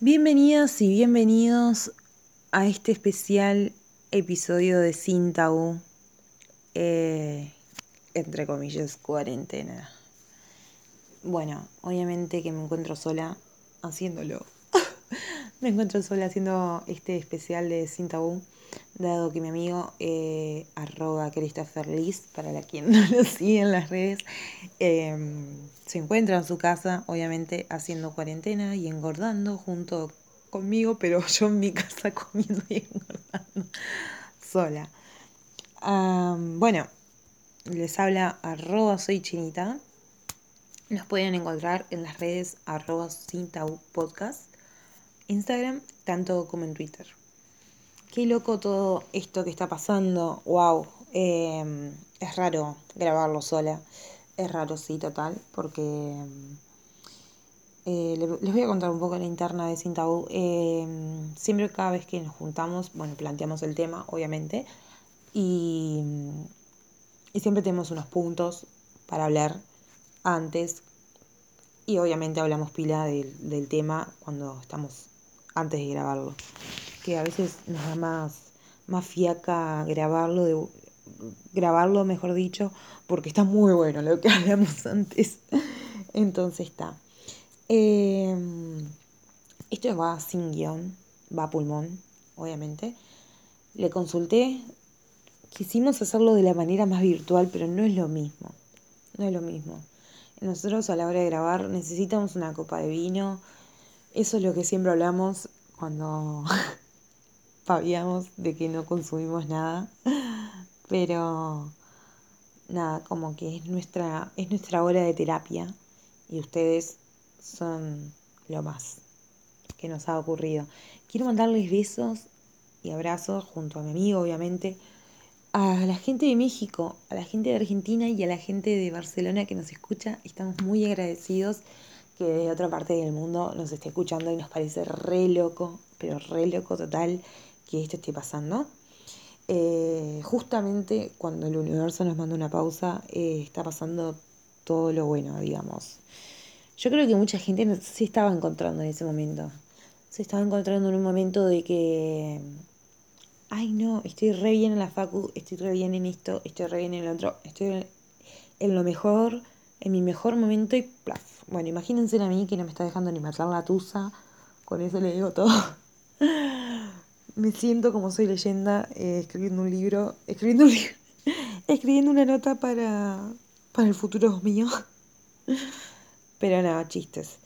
Bienvenidas y bienvenidos a este especial episodio de Sin Tabú, eh, entre comillas, cuarentena. Bueno, obviamente que me encuentro sola haciéndolo. me encuentro sola haciendo este especial de Sin Tabú, dado que mi amigo, eh, arroba Christopher Liz, para la quien no lo sigue en las redes, em, se encuentra en su casa, obviamente, haciendo cuarentena y engordando junto conmigo, pero yo en mi casa comiendo y engordando sola. bueno, les habla arroba soy chinita. Nos pueden encontrar en las redes arroba podcast, Instagram, tanto como en Twitter. Qué loco todo esto que está pasando. Wow. Em, es raro grabarlo sola. Es raro, sí, total, porque eh, les voy a contar un poco la interna de Sin. Em, siempre cada vez que nos juntamos, bueno, planteamos el tema, obviamente, y, y siempre tenemos unos puntos para hablar antes, y obviamente hablamos pila del, del tema cuando estamos antes de grabarlo, que a veces nos da más, más fiaca grabarlo, de, grabarlo mejor dicho, porque está muy bueno lo que hablamos antes. Entonces está. Em, esto va sin guion, va pulmón, obviamente. Le consulté, quisimos hacerlo de la manera más virtual, pero no es lo mismo. No es lo mismo. Nosotros a la hora de grabar necesitamos una copa de vino. Eso es lo que siempre hablamos cuando paviamos de que no consumimos nada. Pero nada, como que es nuestra, es nuestra hora de terapia y ustedes son lo más que nos ha ocurrido. Quiero mandarles besos y abrazos junto a mi amigo, obviamente, a la gente de México, a la gente de Argentina y a la gente de Barcelona que nos escucha. Estamos muy agradecidos que de otra parte del mundo nos esté escuchando y nos parece re loco, pero re loco total que esto esté pasando. Eh, justamente cuando el universo nos manda una pausa, eh, está pasando todo lo bueno, digamos. Yo creo que mucha gente se estaba encontrando en ese momento. Se estaba encontrando en un momento de que, ay no, estoy re bien en la facu, estoy re bien en esto, estoy re bien en el otro, estoy en lo mejor, en mi mejor momento y plaf. Bueno, imagínense a mí que no me está dejando ni matar la tusa, con eso le digo todo. me siento como soy leyenda, eh, escribiendo un libro, escribiendo un libro, escribiendo una nota para, para el futuro mío. Pero nada, chistes.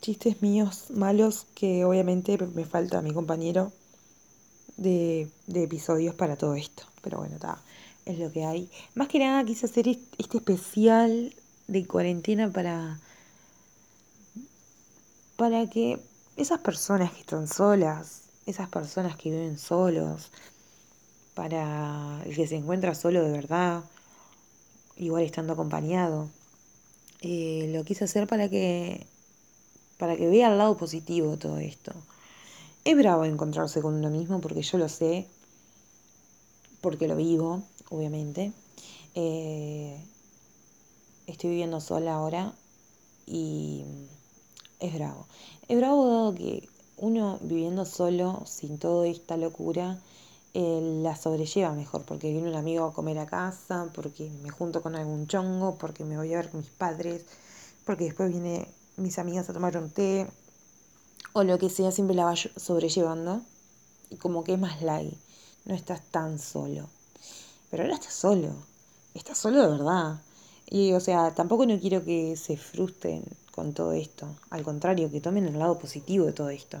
Chistes míos malos que obviamente me falta a mi compañero de, episodios para todo esto. Pero bueno, está, es lo que hay. Más que nada quise hacer este especial de cuarentena para, para que esas personas que están solas, esas personas que viven solos, para el que se encuentra solo de verdad, igual estando acompañado, eh, lo quise hacer para que, para que vea el lado positivo todo esto. Es bravo encontrarse con uno mismo porque yo lo sé, porque lo vivo, obviamente. Eh, estoy viviendo sola ahora y es bravo. Es bravo dado que uno viviendo solo, sin toda esta locura, eh, la sobrelleva mejor, porque viene un amigo a comer a casa, porque me junto con algún chongo, porque me voy a ver con mis padres, porque después viene mis amigas a tomar un té, o lo que sea, siempre la va sobrellevando, y como que es más light, no estás tan solo. Pero ahora estás solo, estás solo de verdad. Y o sea, tampoco no quiero que se frustren con todo esto, al contrario, que tomen el lado positivo de todo esto,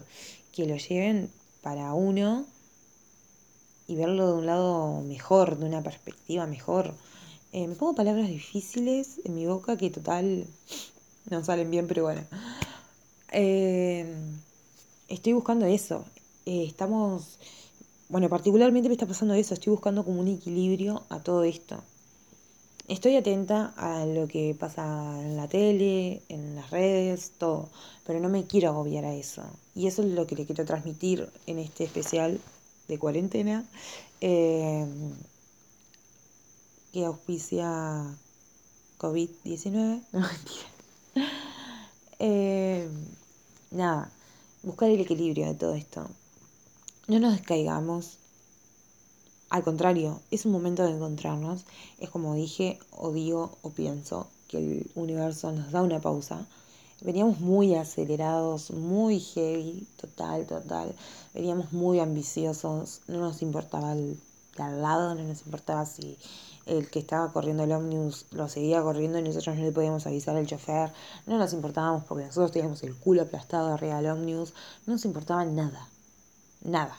que lo lleven para uno y verlo de un lado mejor, de una perspectiva mejor. Eh, me pongo palabras difíciles en mi boca que total no salen bien, pero bueno. Eh, estoy buscando eso. Eh, estamos, bueno, particularmente me está pasando eso. Estoy buscando como un equilibrio a todo esto. Estoy atenta a lo que pasa en la tele, en las redes, todo, pero no me quiero agobiar a eso. Y eso es lo que le quiero transmitir en este especial de cuarentena eh, que auspicia COVID-19. No, mentira. Eh, nada, buscar el equilibrio de todo esto. No nos descaigamos. Al contrario, es un momento de encontrarnos. Es como dije, o digo, o pienso, que el universo nos da una pausa. Veníamos muy acelerados, muy heavy, total, total. Veníamos muy ambiciosos, no nos importaba el de al lado, no nos importaba si el que estaba corriendo el ómnibus lo seguía corriendo y nosotros no le podíamos avisar al chofer, no nos importábamos porque nosotros teníamos el culo aplastado arriba del ómnibus, no nos importaba nada, nada.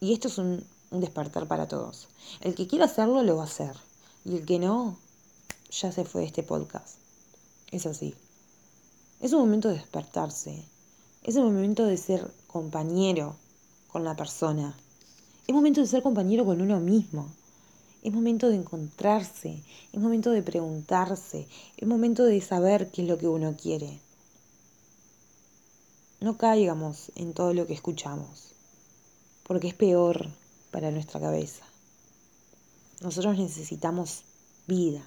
Y esto es un, un despertar para todos. El que quiera hacerlo lo va a hacer y el que no, ya se fue de este podcast. Es así. Es un momento de despertarse. Es un momento de ser compañero con la persona. Es momento de ser compañero con uno mismo. Es momento de encontrarse, es momento de preguntarse, es momento de saber qué es lo que uno quiere. No caigamos en todo lo que escuchamos, porque es peor para nuestra cabeza. Nosotros necesitamos vida.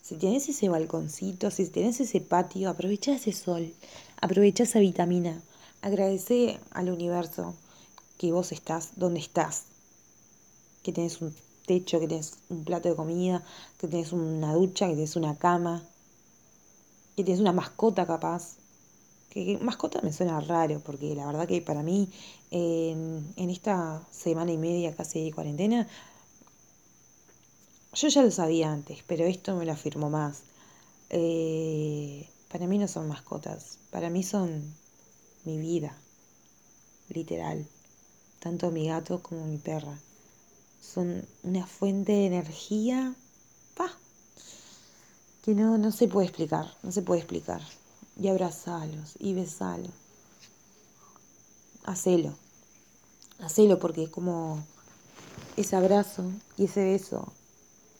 Si tienes ese balconcito, si tienes ese patio, aprovecha ese sol, aprovecha esa vitamina. Agradece al universo que vos estás donde estás, que tenés un techo, que tienes un plato de comida, que tienes una ducha, que tienes una cama, que tienes una mascota capaz. Que, mascota me suena raro, porque la verdad que para mí en, esta semana y media casi de cuarentena, yo ya lo sabía antes, pero esto me lo afirmó más. Eh, para mí no son mascotas, para mí son mi vida, literal, tanto mi gato como mi perra son una fuente de energía que no, no se puede explicar, no se puede explicar. Y abrazalos y besalos. Hacelo. Hacelo porque como ese abrazo y ese beso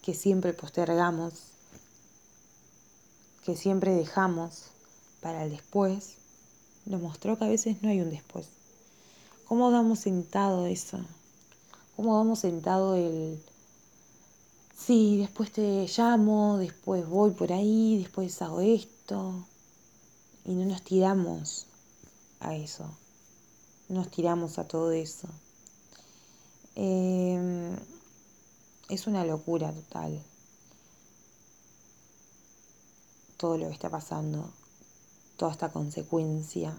que siempre postergamos, que siempre dejamos para el después, nos mostró que a veces no hay un después. ¿Cómo damos sentado eso? cómo vamos sentado el, sí, después te llamo, después voy por ahí, después hago esto. Y no nos tiramos a eso, no nos tiramos a todo eso. Em, es una locura total todo lo que está pasando, toda esta consecuencia.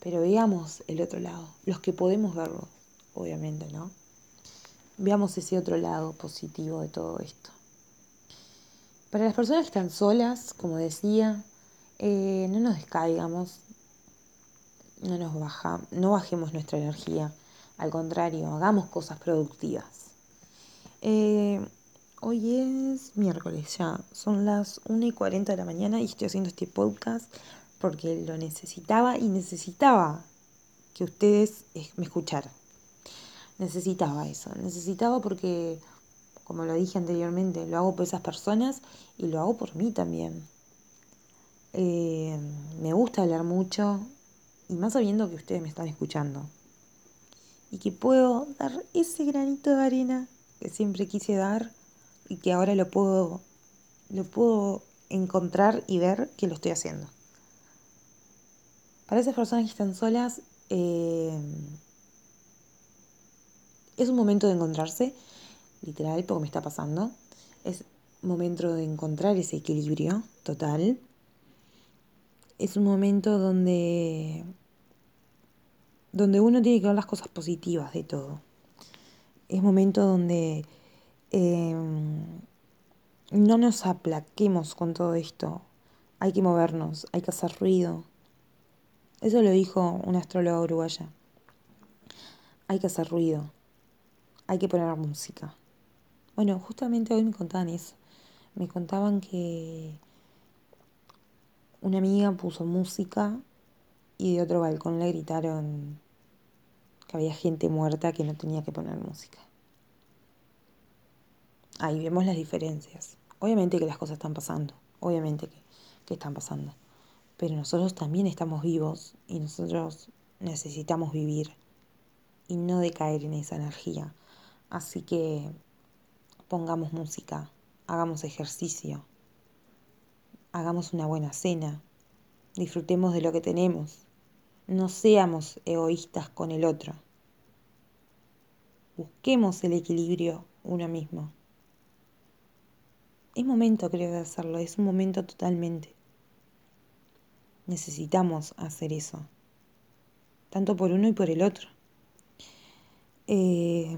Pero veamos el otro lado, los que podemos verlo obviamente, ¿no? Veamos ese otro lado positivo de todo esto. Para las personas que están solas, como decía, eh, no nos descaigamos, no nos baja, no bajemos nuestra energía, al contrario, hagamos cosas productivas. Eh, hoy es miércoles ya, son las 1 y 40 de la mañana y estoy haciendo este podcast porque lo necesitaba y necesitaba que ustedes me escucharan necesitaba eso, necesitaba porque, como lo dije anteriormente, lo hago por esas personas y lo hago por mí también. Eh, me gusta hablar mucho y más sabiendo que ustedes me están escuchando y que puedo dar ese granito de arena que siempre quise dar y que ahora lo puedo lo puedo encontrar y ver que lo estoy haciendo. Para esas personas que están solas, eh, es un momento de encontrarse, literal, porque me está pasando. Es momento de encontrar ese equilibrio total. Es un momento donde, donde uno tiene que ver las cosas positivas de todo. Es momento donde em, no nos aplaquemos con todo esto. Hay que movernos, hay que hacer ruido. Eso lo dijo una astróloga uruguaya. Hay que hacer ruido hay que poner música. Bueno, justamente hoy me contaban eso. Me contaban que una amiga puso música y de otro balcón le gritaron que había gente muerta que no tenía que poner música. Ahí vemos las diferencias. Obviamente que las cosas están pasando, obviamente que, que están pasando. Pero nosotros también estamos vivos y nosotros necesitamos vivir y no decaer en esa energía. Así que pongamos música, hagamos ejercicio, hagamos una buena cena, disfrutemos de lo que tenemos, no seamos egoístas con el otro. Busquemos el equilibrio uno mismo. Es momento, creo, de hacerlo, es un momento totalmente. Necesitamos hacer eso, tanto por uno y por el otro. Eh,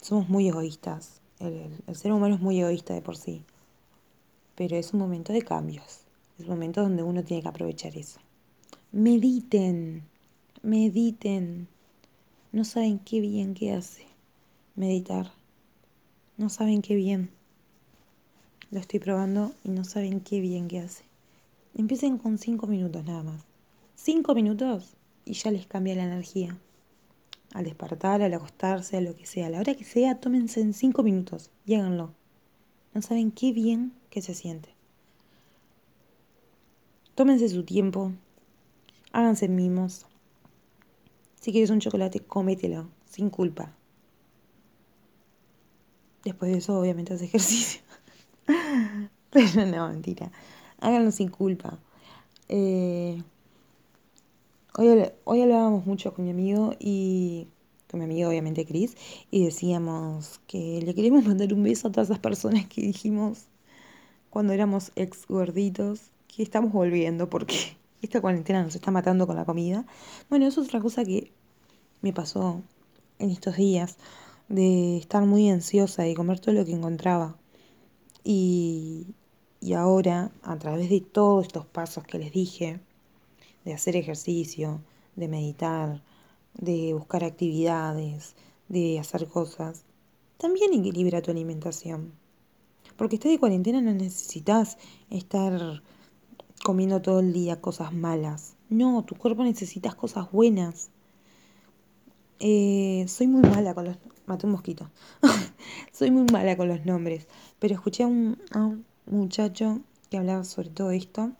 somos muy egoístas, el, el ser humano es muy egoísta de por sí, pero es un momento de cambios, es un momento donde uno tiene que aprovechar eso. Mediten, mediten. No saben qué bien que hace meditar. No saben qué bien. Lo estoy probando y no saben qué bien que hace. Empiecen con cinco minutos nada más. Cinco minutos y ya les cambia la energía. Al despertar, al acostarse, a lo que sea, a la hora que sea, tómense en cinco minutos y. No saben qué bien que se siente. Tómense su tiempo, háganse mimos. Si quieres un chocolate, cómetelo, sin culpa. Después de eso, obviamente, hace ejercicio. Pero no, mentira. Háganlo sin culpa. Eh, hoy, hoy hablábamos mucho con mi amigo y con mi amigo obviamente Chris y decíamos que le queremos mandar un beso a todas esas personas que dijimos cuando éramos ex gorditos que estamos volviendo porque esta cuarentena nos está matando con la comida. Bueno, es otra cosa que me pasó en estos días de estar muy ansiosa y comer todo lo que encontraba. Y, y ahora, a través de todos estos pasos que les dije, de hacer ejercicio, de meditar, de buscar actividades, de hacer cosas, también equilibra tu alimentación. Porque estás de cuarentena no necesitas estar comiendo todo el día cosas malas. No, tu cuerpo necesita cosas buenas. Eh, soy muy mala con los... Maté un mosquito. soy muy mala con los nombres. Pero escuché a un, a un muchacho que hablaba sobre todo esto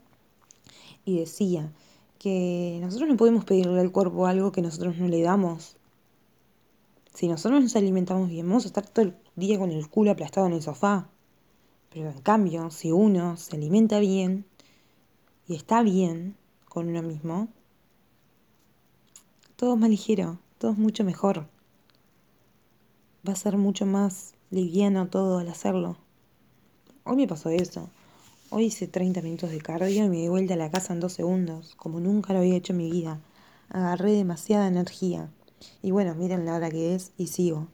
y decía que nosotros no podemos pedirle al cuerpo algo que nosotros no le damos. Si nosotros nos alimentamos bien, vamos a estar todo el día con el culo aplastado en el sofá. Pero en cambio, si uno se alimenta bien y está bien con uno mismo, todo es más ligero, todo es mucho mejor. Va a ser mucho más liviano todo al hacerlo. Hoy me pasó eso. Hoy hice 30 minutos de cardio y me di vuelta a la casa en dos segundos, como nunca lo había hecho en mi vida. Agarré demasiada energía. Y bueno, miren la hora que es y sigo.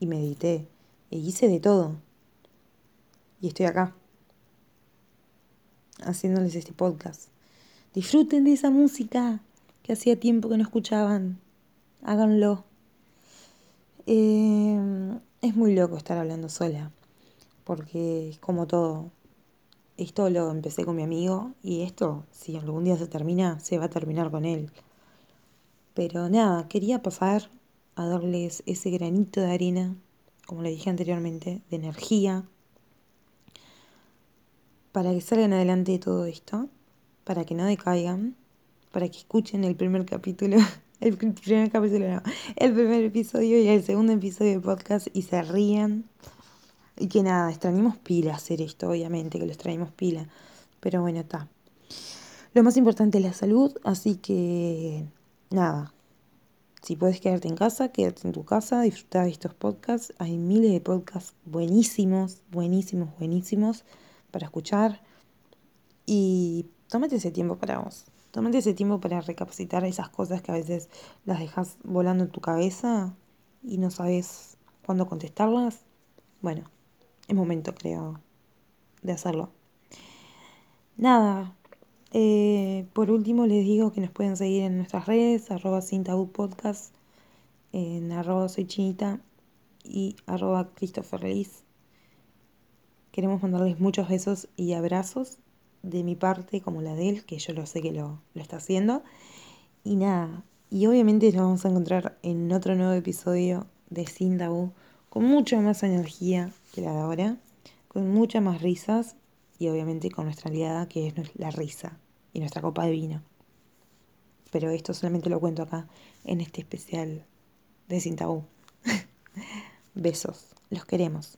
Y medité. Y hice de todo. Y estoy acá. Haciéndoles este podcast. Disfruten de esa música que hacía tiempo que no escuchaban. Háganlo. Eh, es muy loco estar hablando sola. Porque es como todo esto lo empecé con mi amigo y esto, si algún día se termina, se va a terminar con él. Pero nada, quería pasar a darles ese granito de arena, como le dije anteriormente, de energía, para que salgan adelante de todo esto, para que no decaigan, para que escuchen el primer capítulo, el primer capítulo no, el primer episodio y el segundo episodio del podcast y se rían y que nada, extrañemos pila hacer esto, obviamente, que lo extrañemos pila. Pero bueno, está. Lo más importante es la salud, así que nada. Si puedes quedarte en casa, quédate en tu casa, disfrutar de estos podcasts. Hay miles de podcasts buenísimos, buenísimos, buenísimos para escuchar. Y tómate ese tiempo para vos. Tómate ese tiempo para recapacitar esas cosas que a veces las dejas volando en tu cabeza y no sabes cuándo contestarlas. Bueno, es momento, creo, de hacerlo. Nada, eh, por último les digo que nos pueden seguir en nuestras redes, arroba sin podcast, en arroba soy chinita y arroba Christopher Liz. Queremos mandarles muchos besos y abrazos de mi parte como la de él, que yo lo sé que lo, lo está haciendo. Y nada, y obviamente nos vamos a encontrar en otro nuevo episodio de Sin Tabú con mucha más energía que la de ahora, con muchas más risas y obviamente con nuestra aliada que es la risa y nuestra copa de vino. Pero esto solamente lo cuento acá en este especial de Sin Tabú. Besos, los queremos.